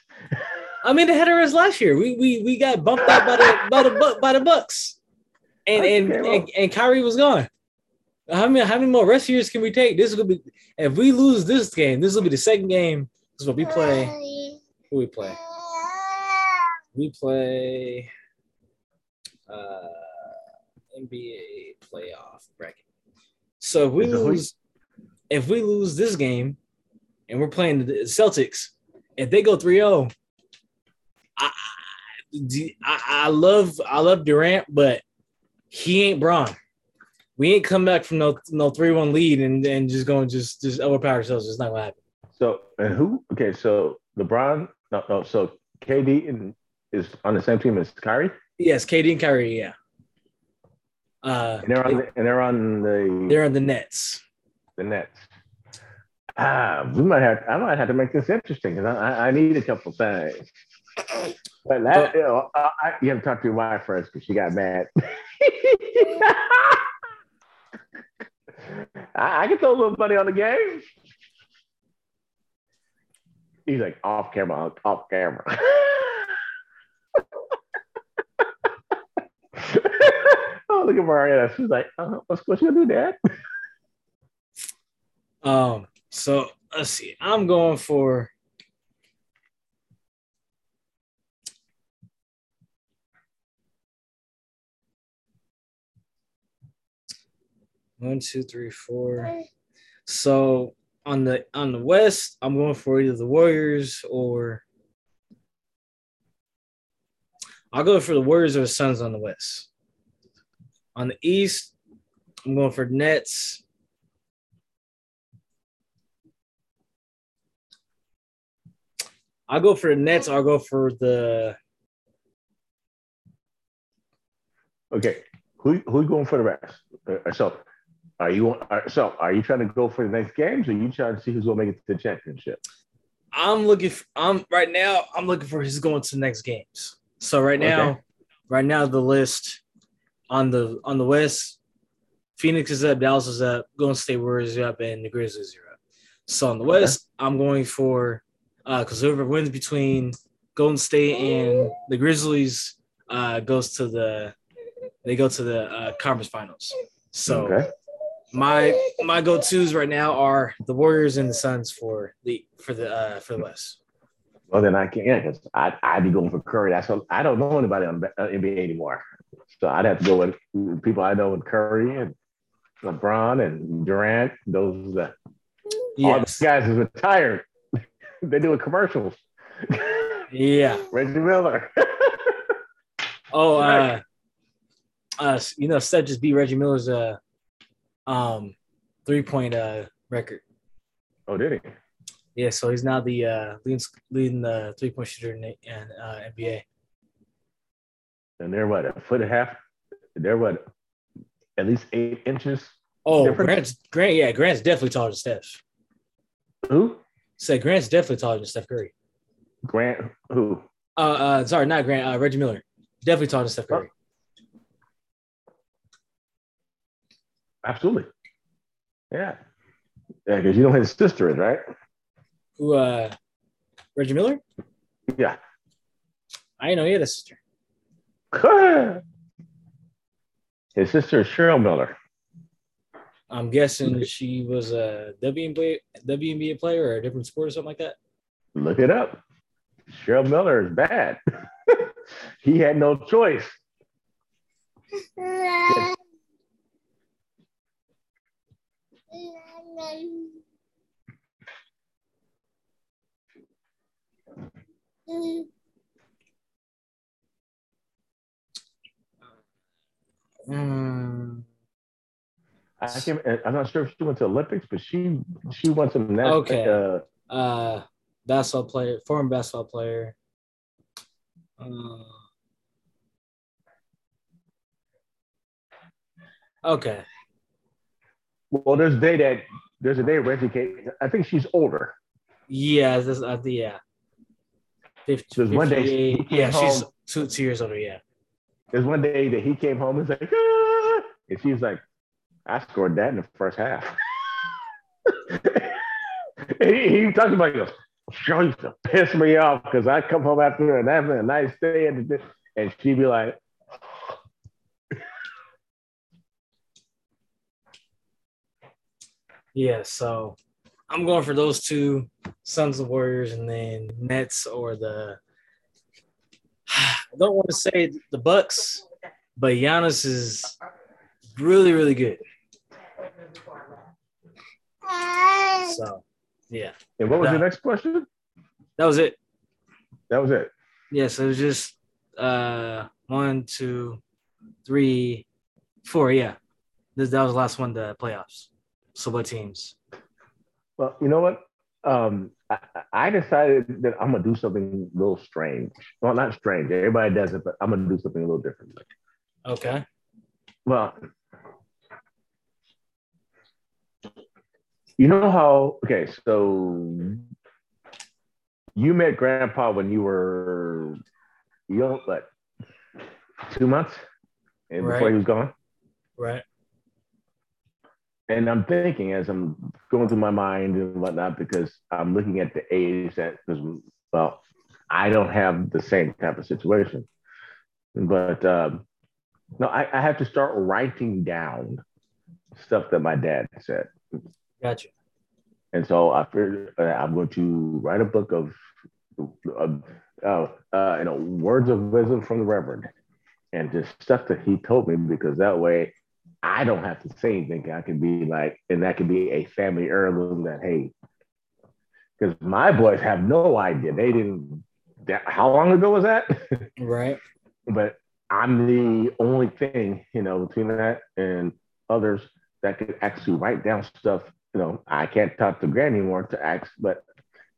Speaker 1: I mean, they had a rest last year. We we we got bumped out by the by the by the Bucks, and and, and and Kyrie was gone. How many how many more rest years can we take? This is gonna be if we lose this game, this will be the second game this what we play. Who we play? We play uh, NBA playoff bracket. So if we lose, if we lose this game and we're playing the Celtics, if they go 3-0, I, I, I love I love Durant, but he ain't Bron. We ain't come back from no no 3-1 lead and, and just going just just overpower ourselves. It's not gonna happen.
Speaker 2: So and who? Okay, so LeBron. No, no. So KD and is on the same team as Kyrie.
Speaker 1: Yes, KD and Kyrie. Yeah. Uh,
Speaker 2: And they're on. The, and they're on the
Speaker 1: they're on the Nets.
Speaker 2: the Nets. Ah, we might have. I might have to make this interesting because I, I, need a couple things. But that, you know, I, I, you have to talk to your wife first because she got mad. I, I can throw a little money on the game. He's like off camera, off camera. oh, look at Marietta. She's like, uh, what's what you gonna do, Dad?
Speaker 1: Um, so let's see. I'm going for one, two, three, four. So on the on the west, I'm going for either the Warriors or I'll go for the Warriors or the Suns on the west. On the east, I'm going for Nets. I'll go for the Nets. I'll go for the
Speaker 2: Okay, who who going for the rest? Uh, so, are you are, so are you trying to go for the next games, or you trying to see who's going to make it to the championship?
Speaker 1: I'm looking. For, I'm right now. I'm looking for who's going to the next games. So right now,
Speaker 2: Okay.
Speaker 1: right now the list on the on the West, Phoenix is up, Dallas is up, Golden State Warriors are up, and the Grizzlies are up. So on the West, I'm going for uh because whoever wins between Golden State and the Grizzlies uh goes to the they go to the uh, conference finals. So
Speaker 2: Okay,
Speaker 1: my my go tos right now are the Warriors and the Suns for the for the uh for the West.
Speaker 2: well then I can't because I I'd be going for Curry. That's what, I don't know anybody on uh, NBA anymore, so I'd have to go with people I know with Curry and LeBron and Durant. Those all
Speaker 1: Yes.
Speaker 2: the guys is retired. they doing commercials.
Speaker 1: Yeah.
Speaker 2: Reggie Miller.
Speaker 1: Oh, uh, uh, you know, Steph just beat Reggie Miller's uh, um, three point uh record.
Speaker 2: oh, did he?
Speaker 1: Yeah, so he's now the uh leading leading the three point shooter in, in uh, NBA.
Speaker 2: And they're what a foot and a half. They're what at least eight inches.
Speaker 1: Oh,
Speaker 2: Difference?
Speaker 1: Grant's Grant, yeah, Grant's definitely taller than Steph.
Speaker 2: Who?
Speaker 1: Said Grant's definitely taller than Steph Curry.
Speaker 2: Grant. Who?
Speaker 1: Uh, uh sorry, not Grant, uh, Reggie Miller. Definitely taller than Steph Curry.
Speaker 2: Absolutely. Yeah. Yeah, because you know who his sister is, right?
Speaker 1: Who uh Reggie Miller?
Speaker 2: Yeah.
Speaker 1: I know he had a sister.
Speaker 2: His sister is Cheryl Miller.
Speaker 1: I'm guessing she was a WNBA WNBA player or a different sport or something like that.
Speaker 2: Look it up. Cheryl Miller is bad. he had no choice.
Speaker 1: Mm,
Speaker 2: I can't, I'm not sure if she went to Olympics, but she she won some national.
Speaker 1: Okay.
Speaker 2: Uh,
Speaker 1: uh basketball player, former basketball player. Uh, okay.
Speaker 2: Well, there's a day that there's a day Reggie came. I think she's older.
Speaker 1: Yeah, this uh, yeah. 50,
Speaker 2: There's one day
Speaker 1: 58.
Speaker 2: he came
Speaker 1: yeah, she's two two years older. Yeah.
Speaker 2: There's one day that he came home and was like, ah! and she's like, I scored that in the first half. He, he talks about, he goes, sure used to piss me off because I come home after and having a nice day and, and she'd be like,
Speaker 1: Yeah, so I'm going for those two Suns of Warriors and then Nets or the I don't want to say the Bucks, but Giannis is really, really good. So, yeah,
Speaker 2: And what was your
Speaker 1: Yeah.
Speaker 2: next question?
Speaker 1: that was it.
Speaker 2: That was it.
Speaker 1: Yeah, so it was just uh one, two, three, four. Yeah, this that was the last one. The playoffs. So what teams?
Speaker 2: Well, you know what? Um, I, I decided that I'm gonna do something a little strange. Well, not strange. Everybody does it, but I'm gonna do something a little different.
Speaker 1: Okay.
Speaker 2: Well, you know how? Okay, so you met Grandpa when you were young, what? Two months, and before he was gone.
Speaker 1: Right.
Speaker 2: And I'm thinking as I'm going through my mind and whatnot, because I'm looking at the age that, because, well, I don't have the same type of situation. But um, no, I, I have to start writing down stuff that my dad said.
Speaker 1: Gotcha.
Speaker 2: And so I figured uh, I'm going to write a book of, of uh, uh, you know, words of wisdom from the Reverend and just stuff that he told me, because that way I don't have to say anything. I can be like, and that can be a family heirloom that, hey, because my boys have no idea. They didn't, that, how long ago was that?
Speaker 1: Right.
Speaker 2: but I'm the only thing, you know, between that and others that could actually write down stuff. You know, I can't talk to Granny anymore to ask, but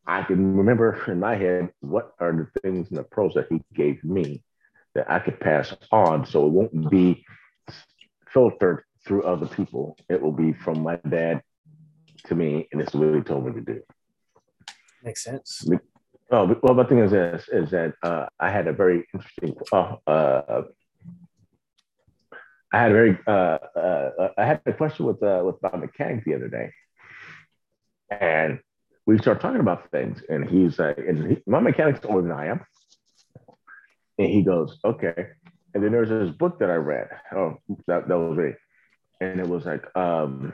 Speaker 2: I can remember in my head what are the things and the pros that he gave me that I could pass on. So it won't be filtered through other people. It will be from my dad to me, and it's what he told me to do.
Speaker 1: Makes sense.
Speaker 2: Oh, well, the thing is this, is that uh, I had a very interesting, uh, uh, I had a very, uh, uh, I had a question with, uh, with my mechanic the other day. And we started talking about things and he's like, and he, my mechanic's older than I am. And he goes, okay. And then there's this book that I read. Oh, that, that was me. And it was like, um,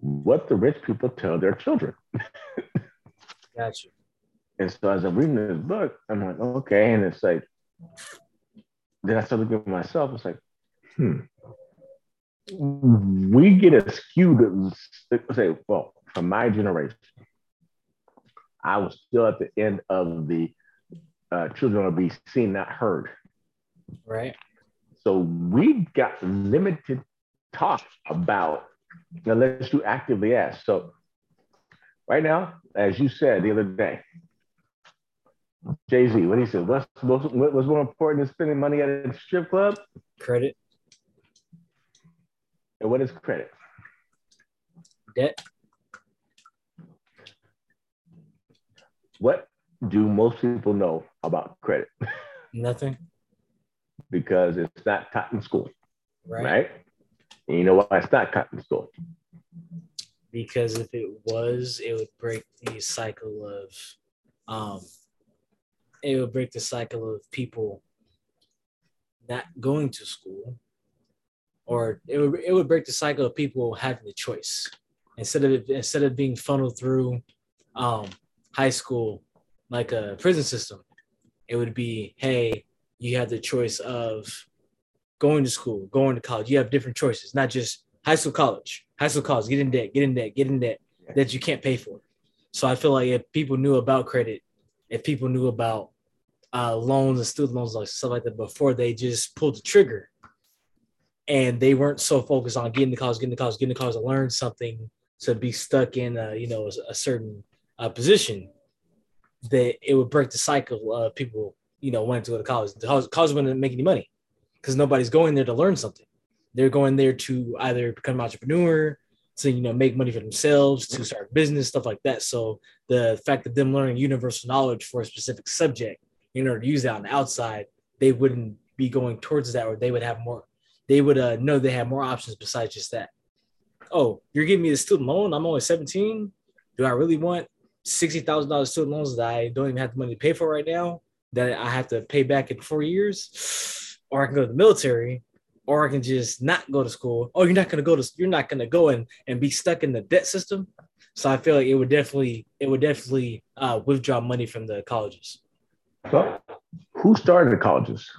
Speaker 2: what the rich people tell their children.
Speaker 1: Gotcha.
Speaker 2: And so as I'm reading this book, I'm like, okay. And it's like, then I started looking at myself. It's like, hmm. We get a skewed, say, well, from my generation, I was still at the end of the uh, children will be seen, not heard.
Speaker 1: Right.
Speaker 2: So we've got limited talk about unless you actively ask. So right now, as you said the other day, Jay Z, what he said, what's most, what was more important than spending money at a strip club?
Speaker 1: Credit.
Speaker 2: And what is credit?
Speaker 1: Debt.
Speaker 2: What do most people know about credit?
Speaker 1: Nothing.
Speaker 2: Because it's not taught in school,
Speaker 1: Right.
Speaker 2: right? And you know why it's not taught in school?
Speaker 1: Because if it was, it would break the cycle of, um, it would break the cycle of people not going to school, or it would it would break the cycle of people having the choice instead of instead of being funneled through, um, high school like a prison system. It would be, hey, you have the choice of going to school, going to college. You have different choices, not just high school, college, high school, college. Get in debt, get in debt, get in debt that you can't pay for. So I feel like if people knew about credit, if people knew about uh, loans and student loans, like stuff like that, before they just pulled the trigger, and they weren't so focused on getting to college, getting to college, getting to college to learn something, to be stuck in, a, you know, a, a certain uh, position, that it would break the cycle of people, you know, wanting to go to college. The college, wouldn't make any money because nobody's going there to learn something. They're going there to either become an entrepreneur, to you know make money for themselves, to start business, stuff like that. So the fact that them learning universal knowledge for a specific subject in order to use that on the outside, they wouldn't be going towards that, or they would have more. They would uh, know they have more options besides just that. Oh, you're giving me the student loan. I'm only 17. Do I really want sixty thousand dollars student loans that I don't even have the money to pay for right now? That I have to pay back in four years, or I can go to the military, or I can just not go to school. Oh, you're not gonna go to you're not gonna go and and be stuck in the debt system. So I feel like it would definitely it would definitely uh, withdraw money from the colleges.
Speaker 2: So, who started the colleges?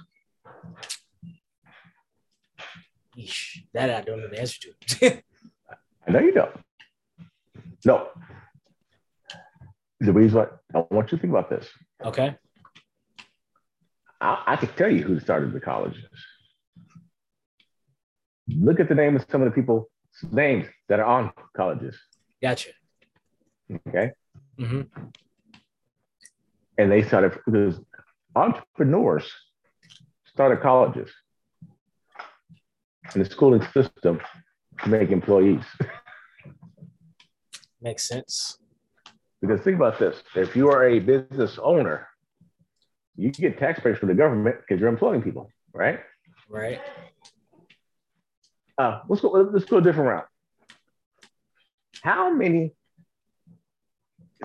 Speaker 1: Yeesh, that I don't know the answer to.
Speaker 2: I know you don't. No. The reason why I want you to think about this.
Speaker 1: Okay.
Speaker 2: I, I can tell you who started the colleges. Look at the name of some of the people names that are on colleges.
Speaker 1: Gotcha.
Speaker 2: Okay.
Speaker 1: hmm
Speaker 2: And they started because entrepreneurs started colleges and the schooling system to make employees.
Speaker 1: Makes sense.
Speaker 2: Because think about this if you are a business owner, you get tax breaks from the government because you're employing people, right?
Speaker 1: Right.
Speaker 2: Uh, let's go. Let's go a different route. How many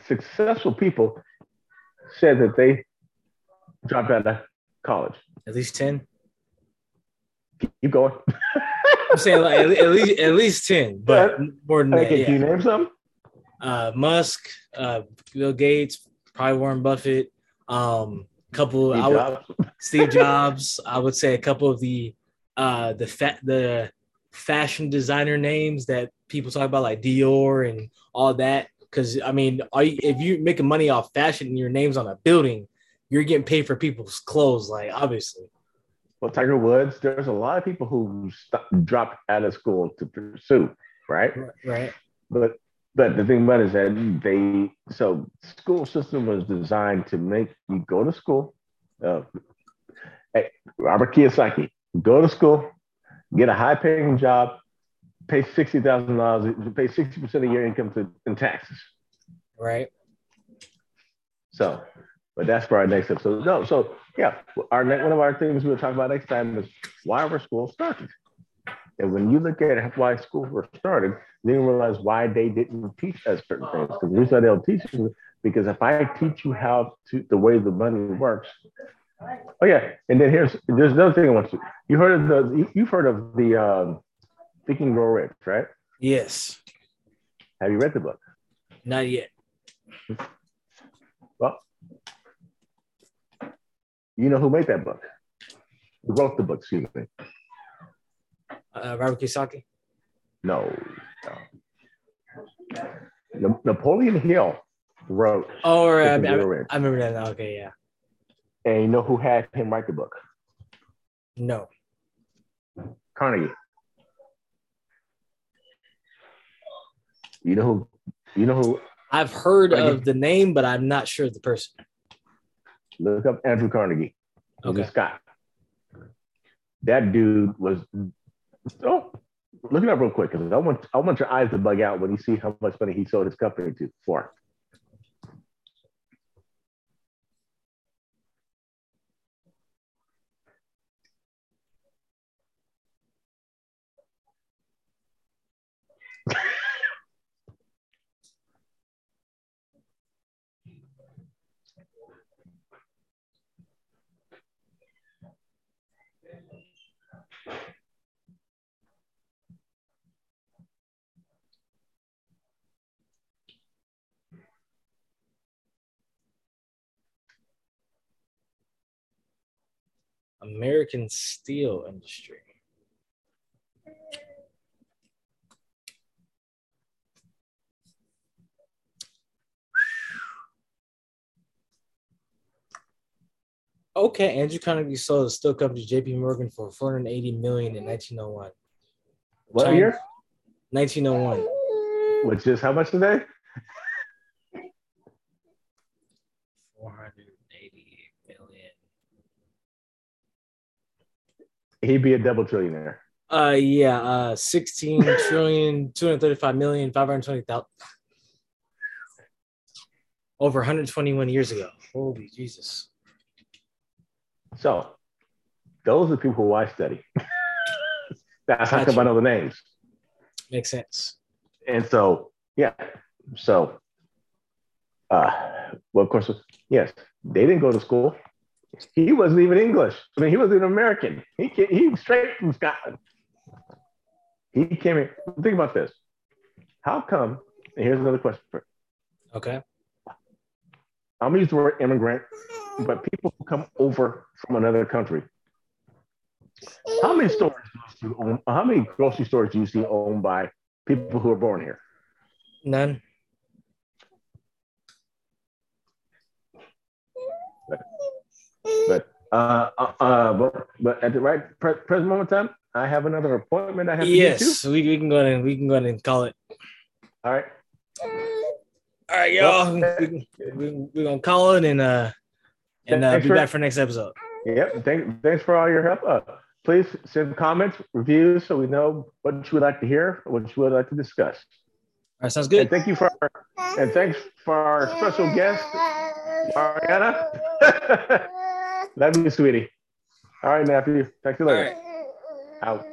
Speaker 2: successful people said that they dropped out of college?
Speaker 1: At least 10.
Speaker 2: Keep going.
Speaker 1: I'm saying like at, at least at least 10, but more than that.
Speaker 2: Okay, can you name some?
Speaker 1: Uh, Musk, uh, Bill Gates, probably Warren Buffett, um, couple
Speaker 2: Steve
Speaker 1: I would-
Speaker 2: Jobs?
Speaker 1: Steve Jobs. I would say a couple of the uh the fa- the fashion designer names that people talk about, like Dior and all that. Because I mean, are you, if you're making money off fashion and your name's on a building, you're getting paid for people's clothes. Like obviously,
Speaker 2: Well, Tiger Woods. There's a lot of people who st- dropped out of school to pursue, right?
Speaker 1: right?
Speaker 2: But but the thing about it is that they so school system was designed to make you go to school. Uh, hey, Robert Kiyosaki, go to school, get a high paying job, pay sixty thousand dollars, pay sixty percent of your income to, in taxes.
Speaker 1: Right.
Speaker 2: So, but that's for our next episode. No, so yeah, our next, one of our things we'll talk about next time is why were schools started. And when you look at why schools were started, then you realize why they didn't teach us certain things. Because the reason they don't teach you because if I teach you how to the way the money works. Oh yeah, and then here's there's another thing I want to. You heard of the you've heard of the um, Think and Grow Rich, right?
Speaker 1: Yes.
Speaker 2: Have you read the book?
Speaker 1: Not yet.
Speaker 2: Well, you know who made that book? Who wrote the book? Excuse me.
Speaker 1: Uh, Robert Kiyosaki.
Speaker 2: No. no. Na- Napoleon Hill wrote,
Speaker 1: Oh, or, I, I,
Speaker 2: Grow
Speaker 1: I remember that. now. Okay, yeah.
Speaker 2: and you know who had him write the book?
Speaker 1: No.
Speaker 2: Carnegie. You know who? You know who?
Speaker 1: I've heard
Speaker 2: Carnegie.
Speaker 1: of the name, but I'm not sure of the person.
Speaker 2: Look up Andrew Carnegie.
Speaker 1: Okay.
Speaker 2: Scott. That dude was. Oh, look it up real quick because I want I want your eyes to bug out when you see how much money he sold his company to for.
Speaker 1: American steel industry. Okay, Andrew Carnegie sold the steel company J.P. Morgan for 480 million in 1901.
Speaker 2: What
Speaker 1: China-
Speaker 2: year?
Speaker 1: 1901.
Speaker 2: Which is how much today? He'd be a double trillionaire.
Speaker 1: Uh, yeah, uh, 16 trillion, 235 million, 520,000. Over 121 years ago. Holy Jesus.
Speaker 2: So those are the people who I study. That's how come I know the names.
Speaker 1: Makes sense.
Speaker 2: And so, yeah. So, uh, well, of course, yes, they didn't go to school. He wasn't even English. I mean, he wasn't even American. He came, he was straight from Scotland. He came in. Think about this. How come? And here's another question. For,
Speaker 1: Okay.
Speaker 2: I'm gonna use the word immigrant, but people who come over from another country. How many stores do you own? How many grocery stores do you see owned by people who are born here?
Speaker 1: None.
Speaker 2: Uh, uh, uh, but but at the right pre- present moment time, I have another appointment I have to get to.
Speaker 1: Yes, we, we can go ahead and we can go ahead and call it.
Speaker 2: All right.
Speaker 1: All right, y'all.
Speaker 2: Well,
Speaker 1: we, we, we're gonna call it and uh and uh, be
Speaker 2: for-
Speaker 1: back for next episode.
Speaker 2: Yep. Thank, thanks for all your help. Uh, please send comments, reviews, so we know what you would like to hear, what you would like to discuss.
Speaker 1: All right, sounds
Speaker 2: And
Speaker 1: good.
Speaker 2: thank you for and thanks for our special guest, Ariana. Love you, sweetie. All right, nephew. Talk to you later.
Speaker 1: right.
Speaker 2: Out.